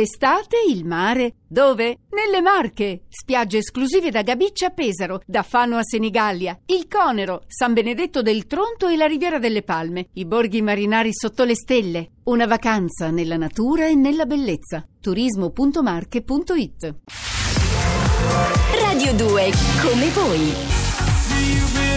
Estate, il mare. Dove? Nelle Marche. Spiagge esclusive da Gabiccia a Pesaro, da Fano a Senigallia, il Conero, San Benedetto del Tronto e la Riviera delle Palme, i borghi marinari sotto le stelle. Una vacanza nella natura e nella bellezza. turismo.marche.it Radio 2, come voi.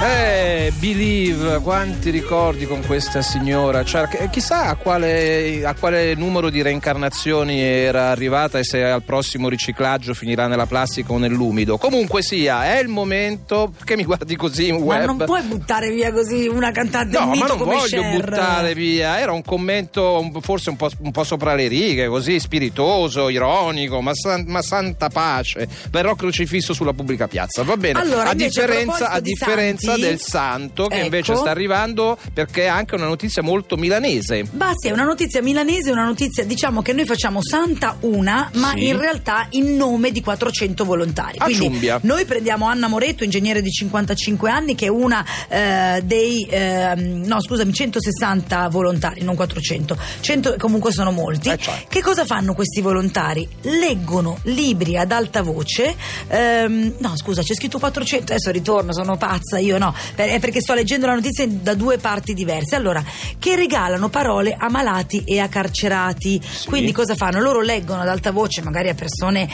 Hey! Eh, Believe, quanti ricordi con questa signora. Cioè, che- chissà a quale, a quale numero di reincarnazioni era arrivata e se al prossimo riciclaggio finirà nella plastica o nell'umido. Comunque sia, è il momento. Che mi guardi così in Ma web? non puoi buttare via così una cantante No, mito ma non voglio Cher. buttare via. Era un commento forse un po', un po' sopra le righe, così spiritoso, ironico, ma, san- ma santa pace. Verrò crocifisso sulla pubblica piazza. Va bene. Allora, a invece, a differenza, a di differenza santi, del santo, che ecco. invece sta arrivando perché è anche una notizia molto milanese. Basti, è una notizia milanese, una notizia, diciamo che noi facciamo Santa una, ma Sì. in realtà in nome di 400 volontari. A Quindi Ciumbia. noi prendiamo Anna Moretto, ingegnere di 55 anni, che è una eh, dei, ehm, no scusami, 160 volontari, non 400, 100 comunque sono molti. Eh, cioè. Che cosa fanno questi volontari? Leggono libri ad alta voce, ehm, no scusa c'è scritto 400, adesso ritorno, sono pazza io no, per- è perché sto leggendo la notizia da due parti diverse. Allora, che regalano parole a malati e a carcerati. Quindi cosa fanno? Loro leggono ad alta voce magari a persone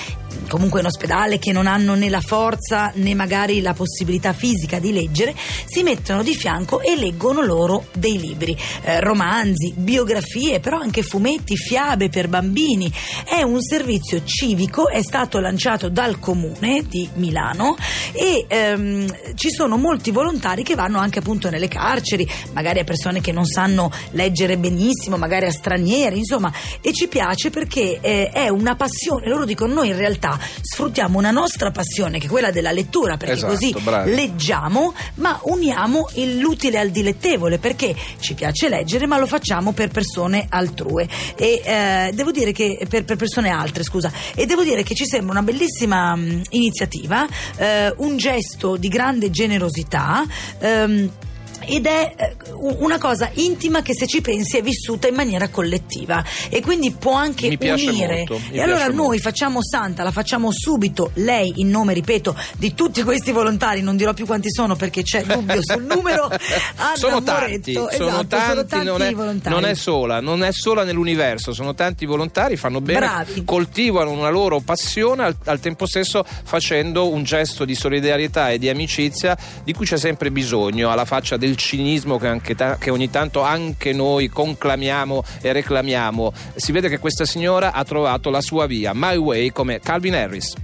comunque in ospedale che non hanno né la forza né magari la possibilità fisica di leggere, si mettono di fianco e leggono loro dei libri, eh, romanzi, biografie, però anche fumetti, fiabe per bambini. È un servizio civico, è stato lanciato dal comune di Milano e ehm, ci sono molti volontari che vanno anche appunto nelle carceri, magari a persone che non sanno leggere benissimo, magari a stranieri, insomma, e ci piace perché eh, è una passione. Loro dicono noi in realtà sfruttiamo una nostra passione che è quella della lettura, perché Esatto, così bravi. leggiamo, ma uniamo il- l'utile al dilettevole, perché ci piace leggere, ma lo facciamo per persone altrue. E eh, devo dire che per, per persone altre, scusa, e devo dire che ci sembra una bellissima mh, iniziativa, eh, un gesto di grande generosità. Ehm, ed è eh, una cosa intima che se ci pensi è vissuta in maniera collettiva e quindi può anche unire. molto, e allora noi molto. facciamo Santa, la facciamo subito, lei in nome, ripeto, di tutti questi volontari, non dirò più quanti sono perché c'è dubbio sul numero. Anna sono tanti, Moretto, sono esatto, tanti, sono tanti non, è, volontari. non è sola, non è sola nell'universo, sono tanti volontari, fanno bene, Bravi. coltivano una loro passione al, al tempo stesso facendo un gesto di solidarietà e di amicizia di cui c'è sempre bisogno, alla faccia del cinismo che, ta- che ogni tanto anche noi conclamiamo e reclamiamo. Si vede che questa signora ha trovato la sua via, My Way, come Calvin Harris.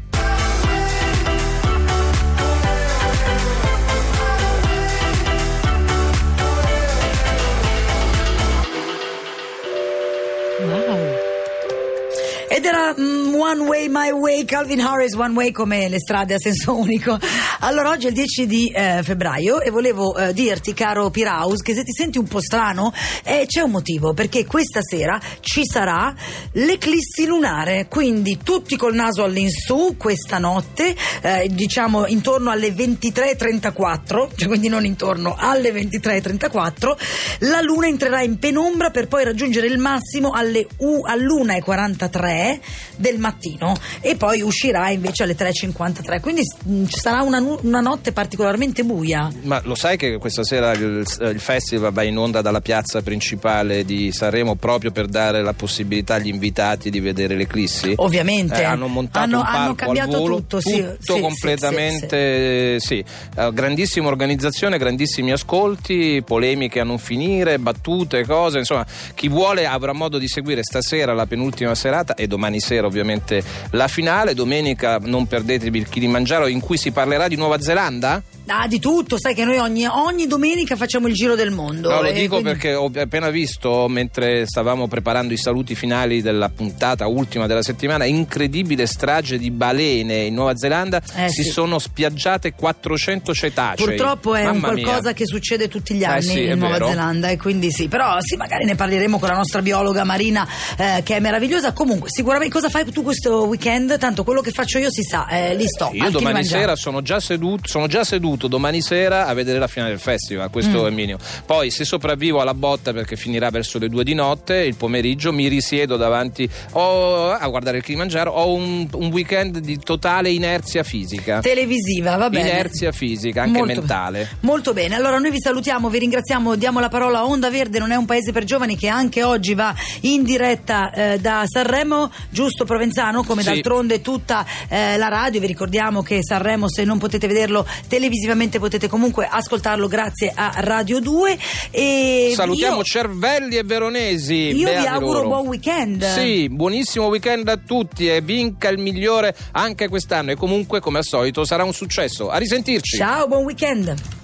Ed era mm, One Way My Way, Calvin Harris One Way come le strade a senso unico. Allora oggi è il 10 di eh, febbraio e volevo eh, dirti caro Piraus che se ti senti un po' strano eh, c'è un motivo perché questa sera ci sarà l'eclissi lunare, quindi tutti col naso all'insù questa notte, eh, diciamo intorno alle 23.34, cioè quindi non intorno alle 23.34, la luna entrerà in penombra per poi raggiungere il massimo alle U, all'1.43 del mattino e poi uscirà invece alle 3.53, quindi mm, ci sarà una, nu- una notte particolarmente buia. Ma lo sai che questa sera il, il festival va in onda dalla piazza principale di Sanremo proprio per dare la possibilità agli invitati di vedere l'eclissi? Ovviamente. Eh, hanno montato Hanno- un palco hanno al cambiato volo, tutto, sì, sì, sì, completamente sì, Eh, grandissima organizzazione, grandissimi ascolti, polemiche a non finire, battute, cose, insomma, chi vuole avrà modo di seguire stasera la penultima serata e domani sera ovviamente la finale, domenica non perdetevi il Kilimangiaro in cui si parlerà di Nuova Zelanda? Ah, di tutto, sai che noi ogni, ogni domenica facciamo il giro del mondo. No, lo dico quindi- perché ho appena visto, mentre stavamo preparando i saluti finali della puntata ultima della settimana, incredibile strage di balene in Nuova Zelanda. Eh, si sì. sono spiaggiate 400 cetacei. Purtroppo è un Mamma mia. qualcosa che succede tutti gli Eh anni sì, è in Nuova vero. Zelanda e quindi sì, però sì, magari ne parleremo con la nostra biologa Marina eh, che è meravigliosa. Comunque, sicuramente cosa fai tu questo weekend? Tanto quello che faccio io si sa, eh, lì sto. Io domani sera sono già, seduto, sono già seduto domani sera a vedere la finale del festival, questo Mm. è il minimo. Poi se sopravvivo alla botta perché finirà verso le due di notte, il pomeriggio mi risiedo davanti ho- a guardare il Kilimangiaro, ho un, un weekend di totale inerzia fisica. televisiva, va bene. Inerzia fisica, anche Molto mentale. Molto bene, allora noi vi salutiamo, vi ringraziamo, diamo la parola a Onda Verde, non è un paese per giovani che anche oggi va in diretta eh, da Sanremo, giusto Provenzano, come Sì. d'altronde tutta eh, la radio, vi ricordiamo che Sanremo se non potete vederlo televisivamente potete comunque ascoltarlo grazie a Radio 2 e Salutiamo io, Cervelli e Veronesi. io vi auguro loro. buon weekend. Sì, buonissimo weekend a tutti e vinca il migliore anche quest'anno e comunque come al solito sarà un successo. A risentirci. Ciao, buon weekend.